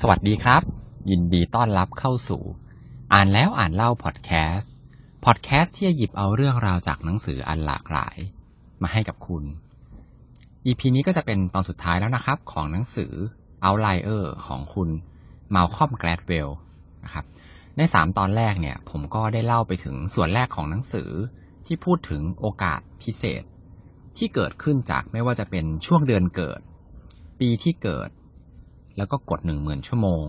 สวัสดีครับ ยินดีต้อนรับเข้าสู่ อ่านแล้วอ่านเล่าพอดแคสต์พอดแคสต์ที่จะหยิบเอาเรื่องราวจากหนังสืออันหลากหลาย มาให้กับคุณ EP นี้ก็จะเป็นตอนสุดท้ายแล้วนะครับ ของหนังสือ Outlier ของคุณมาลคอมแกรดเวลนะครับใน3ตอนแรกเนี่ย ผมก็ได้เล่าไปถึงส่วนแรกของหนังสือที่พูดถึงโอกาสพิเศษ ที่เกิดขึ้นจากไม่ว่าจะเป็นช่วงเดือนเกิด ปีที่เกิด แล้วก็กดหนึ่งหมื่นชั่วโมง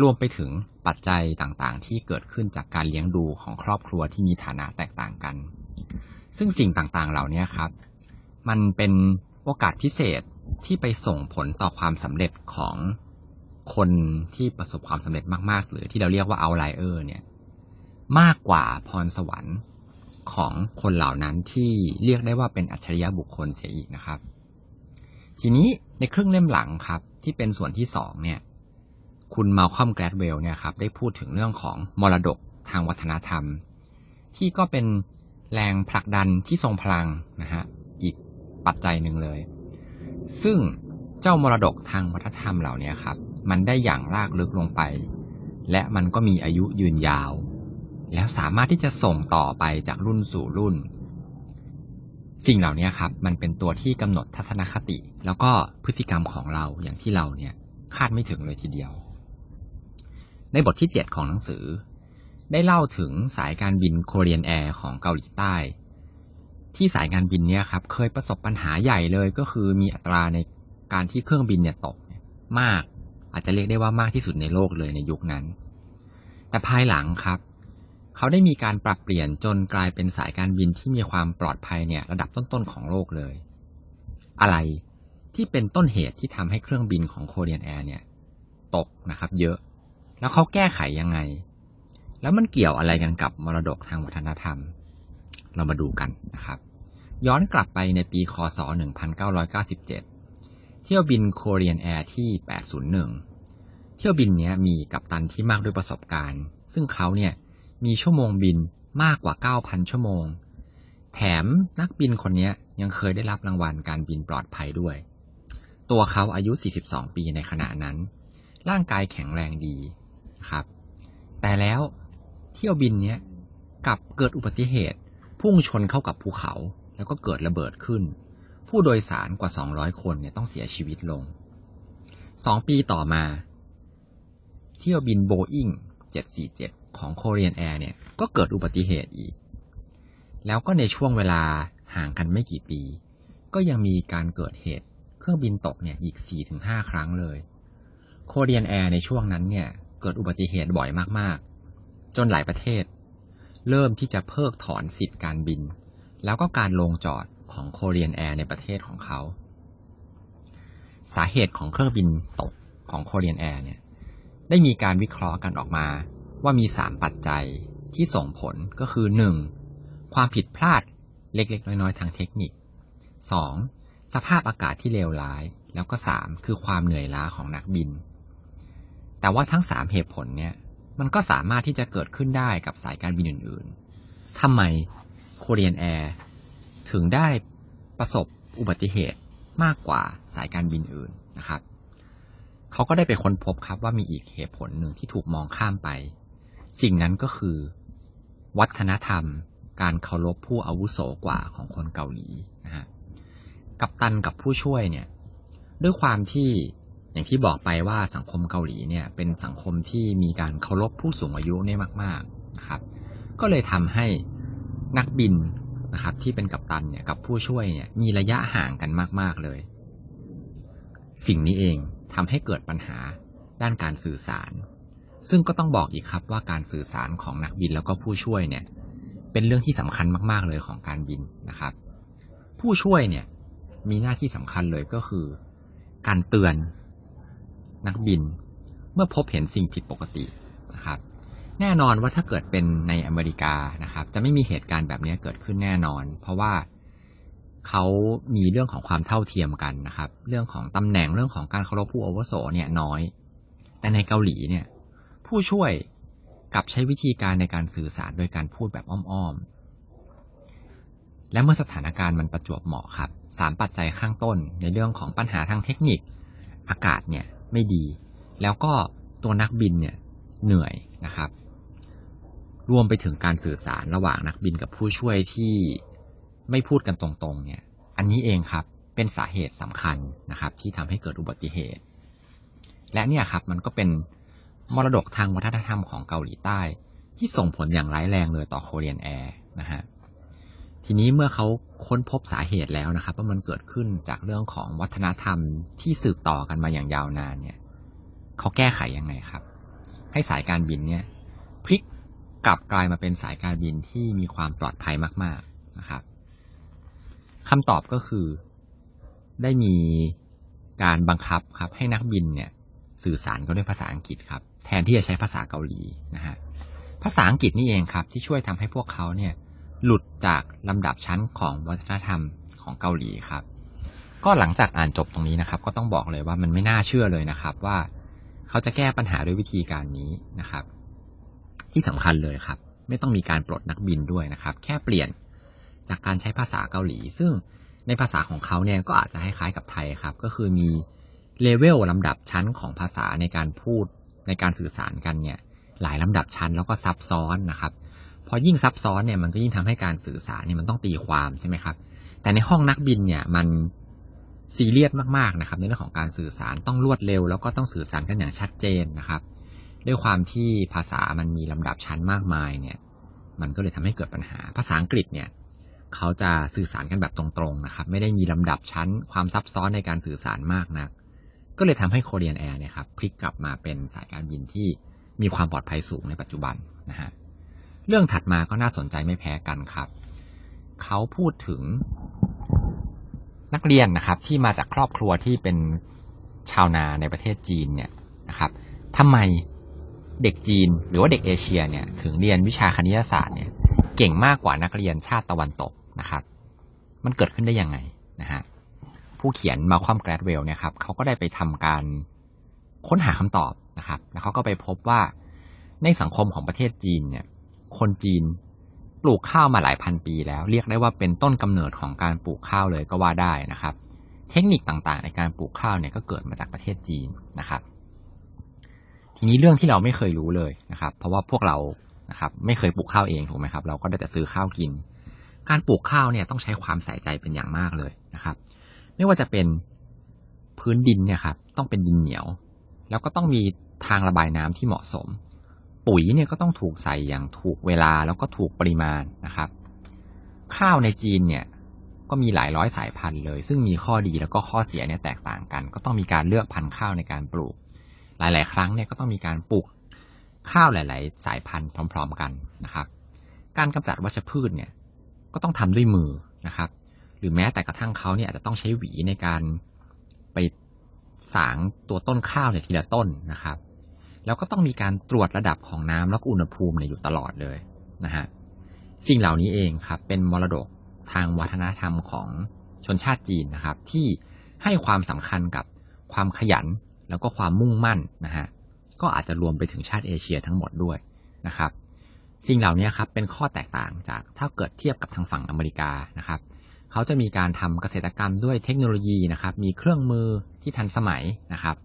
รวมไปถึงปัจจัยต่างๆ ที่เกิดขึ้นจากการเลี้ยงดูของครอบครัวที่มีฐานะแตกต่างกัน ซึ่งสิ่งต่างๆ เหล่านี้ครับ มันเป็นโอกาสพิเศษที่ไปส่งผลต่อความสำเร็จของคนที่ประสบความสำเร็จมาก ๆ หรือที่เราเรียกว่า outlier เนี่ย มากกว่าพรสวรรค์ของคนเหล่านั้นที่เรียกได้ว่าเป็นอัจฉริยะบุคคลเสียอีกนะครับ ทีนี้ในครึ่งเล่มหลังครับ ที่เป็นส่วนที่สองเนี่ย คุณมาลคอมแกรดเวลเนี่ยครับได้พูดถึงเรื่องของมรดกทางวัฒนธรรม ที่ก็เป็นแรงผลักดันที่ทรงพลังนะฮะอีกปัจจัยหนึ่งเลย ซึ่งเจ้ามรดกทางวัฒนธรรมเหล่านี้ครับ มันได้อย่างลากลึกลงไป และมันก็มีอายุยืนยาว แล้วสามารถที่จะส่งต่อไปจากรุ่นสู่รุ่น สิ่งเหล่านี้ครับมันเป็นตัวที่กำหนดทัศนคติ แล้วก็พฤติกรรมของเราอย่างที่เราเนี่ยคาดไม่ถึงเลยทีเดียว ในบทที่ 7 ของหนังสือ ได้เล่าถึงสายการบินโคเรียนแอร์ของเกาหลีใต้ ที่สายการบินเนี่ยครับเคยประสบปัญหาใหญ่เลยก็คือมีอัตราในการที่เครื่องบินเนี่ยตกมาก อาจจะเรียกได้ว่ามากที่สุดในโลกเลยในยุคนั้น แต่ภายหลังครับ เขาได้มีการปรับเปลี่ยนจนกลายเป็นสายการบินที่มีความปลอดภัยเนี่ยระดับต้นๆของโลกเลย อะไรที่เป็นต้นเหตุที่ทำให้เครื่องบินของโคเรียนแอร์เนี่ย ตกนะครับ เยอะ แล้วเขาแก้ไขยังไง แล้วมันเกี่ยวอะไรกันกับมรดกทางวัฒนธรรม เรามาดูกันนะครับ ย้อนกลับไปในปีคศ 1997 เที่ยวบินโคเรียนแอร์ที่ 801 เที่ยวบินนี้มีกัปตันที่มากด้วยประสบการณ์ ซึ่งเขาเนี่ย มีชั่วโมงบินมากกว่า 9,000 ชั่วโมง แถมนักบินคนนี้ยังเคยได้รับรางวัลการบินปลอดภัยด้วย ตัวเขาอายุ 42 ปีในขณะนั้น ร่างกายแข็งแรงดีครับ แต่แล้วเที่ยวบินเนี้ยกลับเกิดอุบัติเหตุ พุ่งชนเข้ากับภูเขา แล้วก็เกิดระเบิดขึ้น ผู้โดยสารกว่า 200 คนเนี่ยต้องเสียชีวิตลงสองปีต่อมา เที่ยวบินโบอิง747 ของโคเรียนแอร์เนี่ยก็เกิดอุบัติเหตุอีก แล้วก็ในช่วงเวลาห่างกันไม่กี่ปี ก็ยังมีการเกิดเหตุเครื่องบินตกเนี่ยอีก 4-5 ครั้งเลยโคเรียนแอร์ในช่วงนั้นเนี่ยเกิดอุบัติเหตุบ่อยมากๆ จนหลายประเทศ เริ่มที่จะเพิกถอนสิทธิ์การบิน แล้วก็การลงจอดของโคเรียนแอร์ในประเทศของเขา สาเหตุของเครื่องบินตกของโคเรียนแอร์เนี่ยได้มีการวิเคราะห์กันออกมา ว่ามี3ปัจจัยที่ส่งผลก็คือ 1. ความผิดพลาดเล็กๆ น้อยๆ ทางเทคนิค 2. สภาพอากาศที่เลวร้าย แล้วก็ 3. คือความเหนื่อยล้าของนักบิน แต่ว่าทั้ง3เหตุผลเนี่ยมันก็สามารถที่จะเกิดขึ้นได้กับสายการบินอื่นๆทำไมโคเรียนแอร์ถึงได้ประสบอุบัติเหตุมากกว่าสายการบินอื่นนะครับ เขาก็ได้ไปค้นพบครับว่ามีอีกเหตุผลหนึ่งที่ถูกมองข้ามไป สิ่งนั้นก็คือ วัฒนธรรม การเคารพผู้อาวุโสกว่าของคนเกาหลีนะฮะกัปตันกับผู้ช่วยเนี่ยด้วยความที่อย่างที่บอกไปว่าสังคมเกาหลีเนี่ยเป็นสังคมที่มีการเคารพผู้สูงอายุเนี่ยมากๆนะครับ ก็เลยทำให้นักบินนะครับที่เป็นกัปตันเนี่ยกับผู้ช่วยเนี่ยมีระยะห่างกันมาก ๆเลย สิ่งนี้เองทำให้เกิดปัญหาด้านการสื่อสาร ซึ่งก็ต้องบอกอีกครับว่าการสื่อสารของนักบินแล้วก็ผู้ช่วยเนี่ยเป็นเรื่องที่สำคัญมาก ๆ เลยของการบินนะครับ ผู้ช่วยเนี่ยมีหน้าที่สำคัญเลยก็คือ การเตือนนักบินเมื่อพบเห็นสิ่งผิดปกตินะครับ แน่นอนว่าถ้าเกิดเป็นในอเมริกานะครับ จะไม่มีเหตุการณ์แบบนี้เกิดขึ้นแน่นอน เพราะว่าเขามีเรื่องของความเท่าเทียมกันนะครับ เรื่องของตำแหน่งเรื่องของการเคารพผู้อาวุโสเนี่ยน้อย แต่ในเกาหลีเนี่ย ผู้ช่วยกับใช้วิธีการในการสื่อสารโดยการพูดแบบอ้อมๆ และเมื่อสถานการณ์มันประจวบเหมาะครับสามปัจจัยข้างต้นในเรื่องของปัญหาทางเทคนิค อากาศเนี่ยไม่ดี แล้วก็ตัวนักบินเนี่ยเหนื่อยนะครับ รวมไปถึงการสื่อสารระหว่างนักบินกับผู้ช่วยที่ไม่พูดกันตรงๆ เนี่ย อันนี้เองครับเป็นสาเหตุสำคัญนะครับ ที่ทำให้เกิดอุบัติเหตุ และเนี่ยครับมันก็เป็น มรดกทางวัฒนธรรมของเกาหลีใต้ ที่ส่งผลอย่างร้ายแรงเลยต่อโคเรียนแอร์นะฮะทีนี้เมื่อเขาค้นพบสาเหตุแล้วนะครับ ว่ามันเกิดขึ้นจากเรื่องของวัฒนธรรมที่สืบต่อกันมาอย่างยาวนานเนี่ยเขาแก้ไขยังไงครับ ให้สายการบินเนี่ยพลิกกลับกลายมาเป็นสายการบินที่มีความปลอดภัยมาก ๆนะครับคำตอบก็คือได้มีการบังคับครับให้นักบินเนี่ยสื่อสารกันด้วยภาษาอังกฤษครับ แทนที่จะใช้ภาษาเกาหลีนะฮะภาษาอังกฤษนี่เองครับ ที่ช่วยทำให้พวกเขาเนี่ยหลุดจากลำดับชั้นของวัฒนธรรมของเกาหลีครับ ก็หลังจากอ่านจบตรงนี้นะครับ ก็ต้องบอกเลยว่ามันไม่น่าเชื่อเลยนะครับ ว่าเขาจะแก้ปัญหาด้วยวิธีการนี้นะครับ ที่สำคัญเลยครับ ไม่ต้องมีการปลดนักบินด้วยนะครับ แค่เปลี่ยนจากการใช้ภาษาเกาหลี ซึ่งในภาษาของเขาเนี่ยก็อาจจะคล้ายๆกับไทยครับ ก็คือมีเลเวลลำดับชั้นของภาษาในการพูด ในการสื่อสารกันเนี่ยหลายลำดับชั้นแล้วก็ซับซ้อนนะครับ พอยิ่งซับซ้อนเนี่ยมันก็ยิ่งทำให้การสื่อสารเนี่ยมันต้องตีความใช่ไหมครับ แต่ในห้องนักบินเนี่ยมันซีเรียสมากๆนะครับ ในเรื่องของการสื่อสารต้องรวดเร็ว แล้วก็ต้องสื่อสารกันอย่างชัดเจนนะครับ ด้วยความที่ภาษามันมีลำดับชั้นมากมายเนี่ย มันก็เลยทำให้เกิดปัญหา ภาษาอังกฤษเนี่ยเขาจะสื่อสารกันแบบตรงๆนะครับ ไม่ได้มีลำดับชั้นความซับซ้อนในการสื่อสารมากนัก ก็เลยทำให้โคเรียนแอร์เนี่ยครับพลิกกลับมาเป็นสายการบินที่มีความปลอดภัยสูงในปัจจุบันนะฮะเรื่องถัดมาก็น่าสนใจไม่แพ้กันครับ เขาพูดถึงนักเรียนนะครับ ที่มาจากครอบครัวที่เป็นชาวนาในประเทศจีนเนี่ยนะครับทำไมเด็กจีนหรือว่าเด็กเอเชียเนี่ยถึงเรียนวิชาคณิตศาสตร์เนี่ยเก่งมากกว่านักเรียนชาติตะวันตกนะครับ มันเกิดขึ้นได้ยังไงนะฮะ ผู้เขียนมาความแกรดเวลเนี่ยครับเขาก็ได้ไปทำการค้นหาคำตอบนะครับ แล้วเขาก็ไปพบว่าในสังคมของประเทศจีนเนี่ย คนจีนปลูกข้าวมาหลายพันปีแล้ว เรียกได้ว่าเป็นต้นกำเนิดของการปลูกข้าวเลยก็ว่าได้นะครับ เทคนิคต่างๆ ในการปลูกข้าวเนี่ยก็เกิดมาจากประเทศจีนนะครับ ทีนี้เรื่องที่เราไม่เคยรู้เลยนะครับ เพราะว่าพวกเรานะครับ ไม่เคยปลูกข้าวเองถูกไหมครับ เราก็ได้แต่ซื้อข้าวกิน การปลูกข้าวเนี่ยต้องใช้ความใส่ใจเป็นอย่างมากเลยนะครับ ไม่ว่าจะเป็นพื้นดินเนี่ยครับต้องเป็นดินเหนียว แล้วก็ต้องมีทางระบายน้ำที่เหมาะสม ปุ๋ยเนี่ยก็ต้องถูกใส่อย่างถูกเวลาแล้วก็ถูกปริมาณนะครับ ข้าวในจีนเนี่ยก็มีหลายร้อยสายพันธุ์เลย ซึ่งมีข้อดีแล้วก็ข้อเสียเนี่ยแตกต่างกัน ก็ต้องมีการเลือกพันธุ์ข้าวในการปลูก หลาย ๆ ครั้งเนี่ยก็ต้องมีการปลูกข้าวหลาย ๆ สายพันธุ์พร้อม ๆ กันนะครับ การกำจัดวัชพืชเนี่ยก็ต้องทำด้วยมือนะครับ รือแม้แต่กระทั่งเขาเนี่ยอาจจะต้องใช้หวีในการไปสางตัวต้นข้าวเนี่ยทีละต้นนะครับ แล้วก็ต้องมีการตรวจระดับของน้ำแล้วก็อุณหภูมิเนี่ยอยู่ตลอดเลยนะฮะสิ่งเหล่านี้เองครับ เป็นมรดกทางวัฒนธรรมของชนชาติจีนนะครับ ที่ให้ความสำคัญกับความขยันแล้วก็ความมุ่งมั่นนะฮะก็อาจจะรวมไปถึงชาติเอเชียทั้งหมดด้วยนะครับ สิ่งเหล่านี้ครับเป็นข้อแตกต่างจากถ้าเกิดเทียบกับทางฝั่งอเมริกานะครับ เขาจะมีการทำเกษตรกรรมด้วยเทคโนโลยีนะครับ มีเครื่องมือที่ทันสมัยนะครับ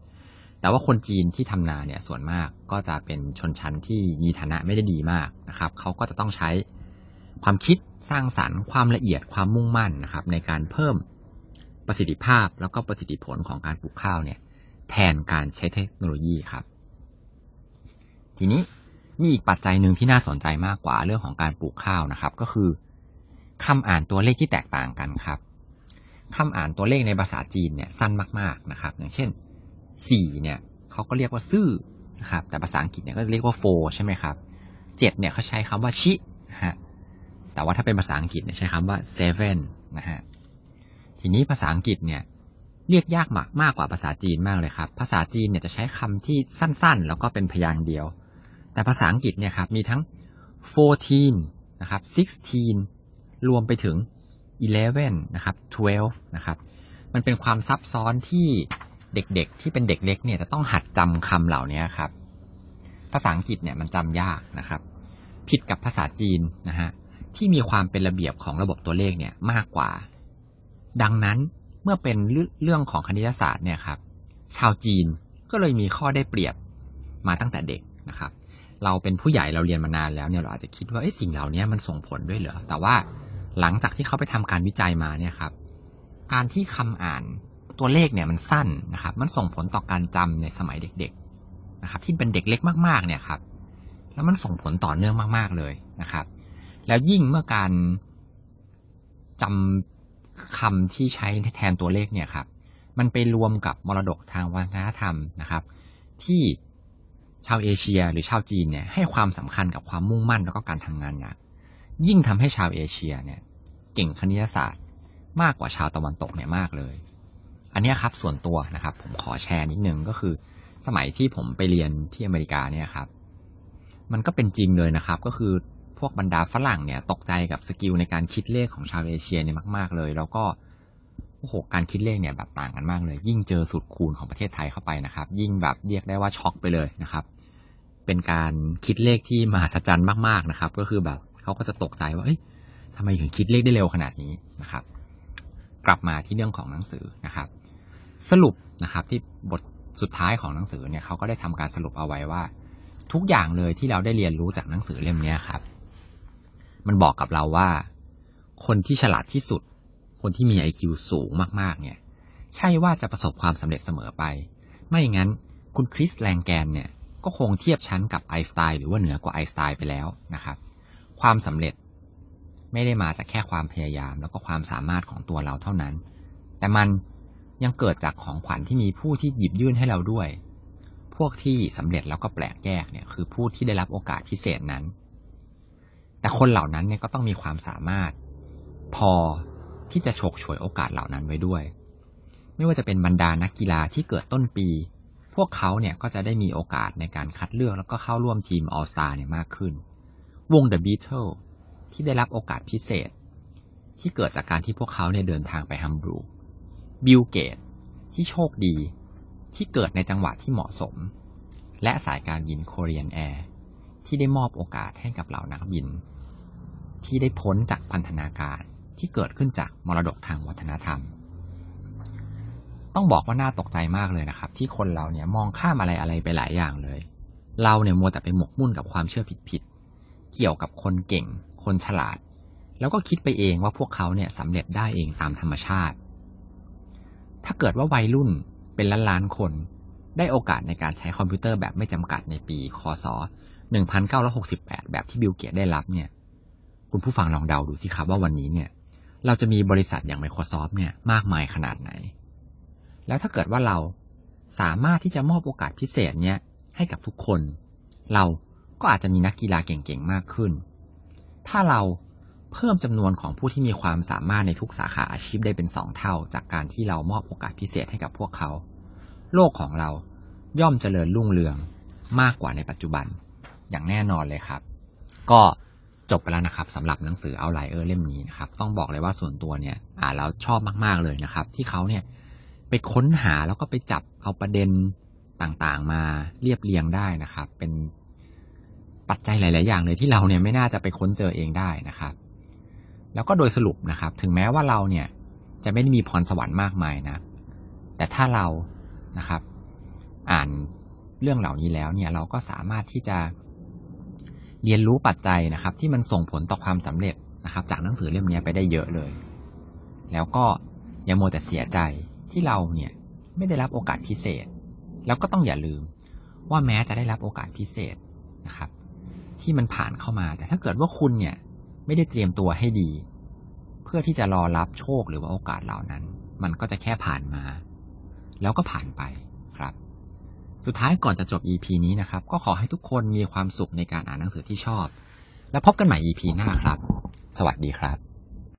แต่ว่าคนจีนที่ทำนาเนี่ยส่วนมากก็จะเป็นชนชั้นที่มีฐานะไม่ได้ดีมากนะครับ เขาก็จะต้องใช้ความคิดสร้างสรรค์ความละเอียดความมุ่งมั่นนะครับ ในการเพิ่มประสิทธิภาพแล้วก็ประสิทธิผลของการปลูกข้าวเนี่ยแทนการใช้เทคโนโลยีครับ ทีนี้มีอีกปัจจัยหนึ่งที่น่าสนใจมากกว่าเรื่องของการปลูกข้าวนะครับ ก็คือ คำอ่านตัวเลขที่แตกต่างกันครับคำอ่านตัวเลขในภาษาจีนเนี่ยสั้นมากๆนะครับ อย่างเช่นสี่เนี่ยเขาก็เรียกว่าซื่อนะครับแต่ภาษาอังกฤษเนี่ยก็เรียกว่าโฟใช่ไหมครับเจ็ดเนี่ยเขาใช้คำว่าชินะฮะแต่ว่าถ้าเป็นภาษาอังกฤษเนี่ยใช้คำว่า seven นะฮะทีนี้ภาษาอังกฤษเนี่ยเรียกยากมากมากกว่าภาษาจีนมากเลยครับ ภาษาจีนเนี่ยจะใช้คำที่สั้นๆ แล้วก็เป็นพยางค์เดียว แต่ภาษาอังกฤษเนี่ยครับมีทั้ง14นะครับ16 รวมไปถึง 11 นะครับ 12 นะครับ มันเป็นความซับซ้อนที่เด็กๆ ที่เป็นเด็กเล็กเนี่ยจะต้องหัดจำคำเหล่านี้ครับ ภาษาอังกฤษเนี่ยมันจำยากนะครับ ผิดกับภาษาจีนนะฮะที่มีความเป็นระเบียบของระบบตัวเลขเนี่ยมากกว่า ดังนั้นเมื่อเป็นเรื่องของคณิตศาสตร์เนี่ยครับ ชาวจีนก็เลยมีข้อได้เปรียบมาตั้งแต่เด็กนะครับ เราเป็นผู้ใหญ่เราเรียนมานานแล้วเนี่ยเราอาจจะคิดว่าสิ่งเหล่านี้มันส่งผลด้วยเหรอแต่ว่า หลังจากที่เขาไปทำการวิจัยมาเนี่ยครับ การที่คำอ่านตัวเลขเนี่ยมันสั้นนะครับ มันส่งผลต่อการจำในสมัยเด็ก ๆนะครับ ที่เป็นเด็กเล็กมากๆเนี่ยครับ แล้วมันส่งผลต่อเนื่องมากๆเลยนะครับ แล้วยิ่งเมื่อการจำคำที่ใช้แทนตัวเลขเนี่ยครับ มันไปรวมกับมรดกทางวัฒนธรรมนะครับ ที่ชาวเอเชียหรือชาวจีนเนี่ยให้ความสำคัญกับความมุ่งมั่นแล้วก็การทำงานหนักยิ่งทำให้ชาวเอเชียเนี่ย เก่งคณิตศาสตร์ มากกว่าชาวตะวันตกเนี่ยมากเลย อันนี้ครับส่วนตัวนะครับ ผมขอแชร์นิดนึงก็คือ สมัยที่ผมไปเรียนที่อเมริกาเนี่ยครับ มันก็เป็นจริงเลยนะครับ ก็คือพวกบรรดาฝรั่งเนี่ย ตกใจกับ skill ในการคิดเลขของชาวเอเชียเนี่ยมาก ๆ เลย แล้วก็โอ้โหการคิดเลขเนี่ยแบบต่างกันมากเลย ยิ่งเจอสูตรคูณของประเทศไทยเข้าไปนะครับ ยิ่งแบบเรียกได้ว่าช็อกไปเลยนะครับ เป็นการคิดเลขที่มหัศจรรย์มากๆนะครับ ก็คือแบบเขาก็จะตกใจว่าเอ้ย ทำไมถึงคิดเลขได้เร็วขนาดนี้นะครับ กลับมาที่เรื่องของหนังสือนะครับ สรุปนะครับที่บทสุดท้ายของหนังสือเนี่ยเขาก็ได้ทำการสรุปเอาไว้ว่า ทุกอย่างเลยที่เราได้เรียนรู้จากหนังสือเล่มนี้ครับ มันบอกกับเราว่า คนที่ฉลาดที่สุด คนที่มี IQ สูงมากๆ เนี่ย ใช่ว่าจะประสบความสำเร็จเสมอไป ไม่งั้นคุณคริสแลงแกนเนี่ยก็คงเทียบชั้นกับไอสไตน์หรือว่าเหนือกว่าไอสไตน์ไปแล้วนะครับ ความสำเร็จ ไม่ได้มาจากแค่ความพยายามแล้วก็ความสามารถของตัวเราเท่านั้น แต่มันยังเกิดจากของขวัญที่มีผู้ที่หยิบยื่นให้เราด้วย พวกที่สำเร็จแล้วก็แปลกแยกเนี่ยคือผู้ที่ได้รับโอกาสพิเศษนั้น แต่คนเหล่านั้นเนี่ยก็ต้องมีความสามารถ พอที่จะฉกฉวยโอกาสเหล่านั้นไว้ด้วย ไม่ว่าจะเป็นบรรดานักกีฬาที่เกิดต้นปี พวกเขาเนี่ยก็จะได้มีโอกาสในการคัดเลือกแล้วก็เข้าร่วมทีม All Star เนี่ยมากขึ้น วง The Beatles ที่ได้รับโอกาสพิเศษ ที่เกิดจากการที่พวกเขาเนี่ยเดินทางไปฮัมบูร์กบิลเกตส์ที่โชคดีที่เกิดในจังหวะที่เหมาะสม และสายการบิน Korean Air ที่ได้มอบโอกาสให้กับเหล่านักบิน ที่ได้พ้นจากพันธนาการที่เกิดขึ้นจากมรดกทางวัฒนธรรม ต้องบอกว่าน่าตกใจมากเลยนะครับ ที่คนเราเนี่ยมองข้ามอะไรอะไรไปหลายอย่างเลย เราเนี่ยมัวแต่ไปหมกมุ่นกับความเชื่อผิดๆเกี่ยวกับคนเก่ง คนฉลาด แล้วก็คิดไปเองว่าพวกเขาเนี่ยสำเร็จได้เองตามธรรมชาติ ถ้าเกิดว่าวัยรุ่นเป็นล้านล้านคนได้โอกาสในการใช้คอมพิวเตอร์แบบไม่จำกัดในปี คศ 1968 แบบที่บิลเกตได้รับเนี่ย คุณผู้ฟังลองเดาดูสิครับว่าวันนี้เนี่ย เราจะมีบริษัทอย่าง Microsoft เนี่ยมากมายขนาดไหน แล้วถ้าเกิดว่าเราสามารถที่จะมอบโอกาสพิเศษเนี่ยให้กับทุกคน เราก็อาจจะมีนักกีฬาเก่งๆ มากขึ้น ถ้าเราเพิ่มจำนวนของผู้ที่มีความสามารถในทุกสาขาอาชีพได้เป็นสองเท่า จากการที่เรามอบโอกาสพิเศษให้กับพวกเขา โลกของเราย่อมเจริญรุ่งเรืองมากกว่าในปัจจุบันอย่างแน่นอนเลยครับ ก็จบไปแล้วนะครับสำหรับหนังสือเอาไลเออร์เล่มนี้นะครับ ต้องบอกเลยว่าส่วนตัวเนี่ย อ่านแล้วชอบมาก ๆเลยนะครับ ที่เขาเนี่ยไปค้นหาแล้วก็ไปจับเอาประเด็นต่างๆ มาเรียบเรียงได้นะครับ เป็น ปัจจัยหลาย ๆ อย่างเลยที่เราเนี่ยไม่น่าจะไปค้นเจอเองได้นะครับ แล้วก็โดยสรุปนะครับ ถึงแม้ว่าเราเนี่ยจะไม่ได้มีพรสวรรค์มากมายนะ แต่ถ้าเรานะครับ อ่านเรื่องเหล่านี้แล้วเนี่ยเราก็สามารถที่จะเรียนรู้ปัจจัยนะครับ ที่มันส่งผลต่อความสำเร็จนะครับ จากหนังสือเล่มนี้ไปได้เยอะเลย แล้วก็อย่าโมแต่เสียใจที่เราเนี่ยไม่ได้รับโอกาสพิเศษ แล้วก็ต้องอย่าลืมว่าแม้จะได้รับโอกาสพิเศษนะครับ ที่มันผ่านเข้ามา แต่ถ้าเกิดว่าคุณเนี่ย ไม่ได้เตรียมตัวให้ดี เพื่อที่จะรอรับโชคหรือว่าโอกาสเหล่านั้น มันก็จะแค่ผ่านมา แล้วก็ผ่านไปครับ สุดท้ายก่อนจะจบ EP นี้นะครับ ก็ขอให้ทุกคนมีความสุขในการอ่านหนังสือที่ชอบ แล้วพบกันใหม่ EP หน้าครับ สวัสดีครับ